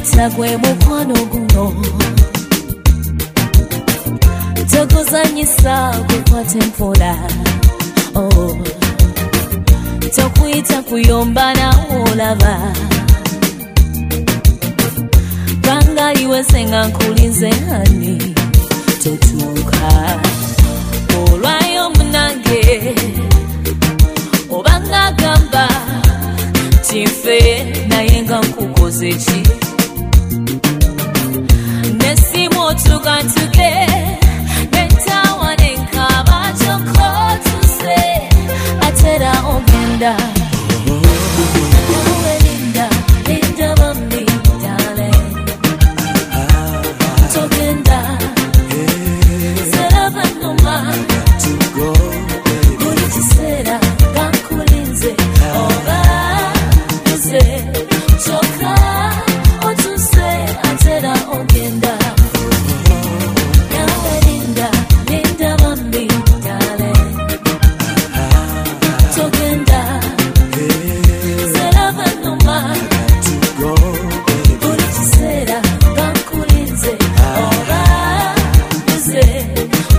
kuleta gwe mukwano guno tokuzanyisa kukwate mpola oh. tokuita kuyomba nawolaba kanga iwesenga nkulize ani totuka olwayo munange obangagamba tinfe naye nga nkukozeki da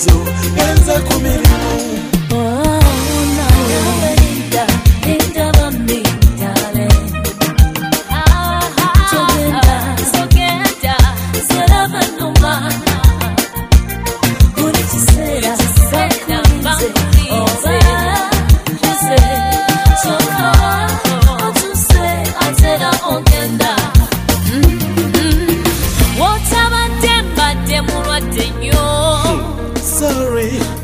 mizo yanza kumirimu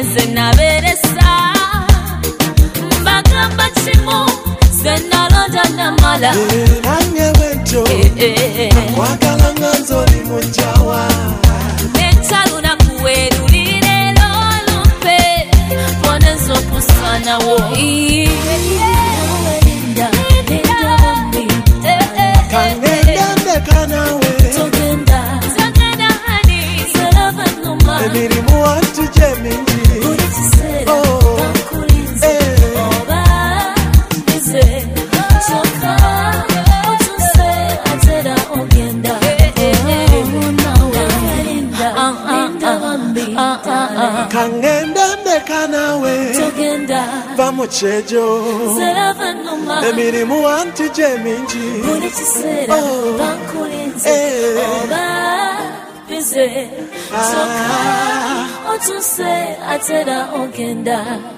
nze nabeeresa mbagamba kimu va mu kyejo emirimu wantije emingi buli kiseera oh. bankulinze eh. oba bize kyokka ah. otuse atera ogenda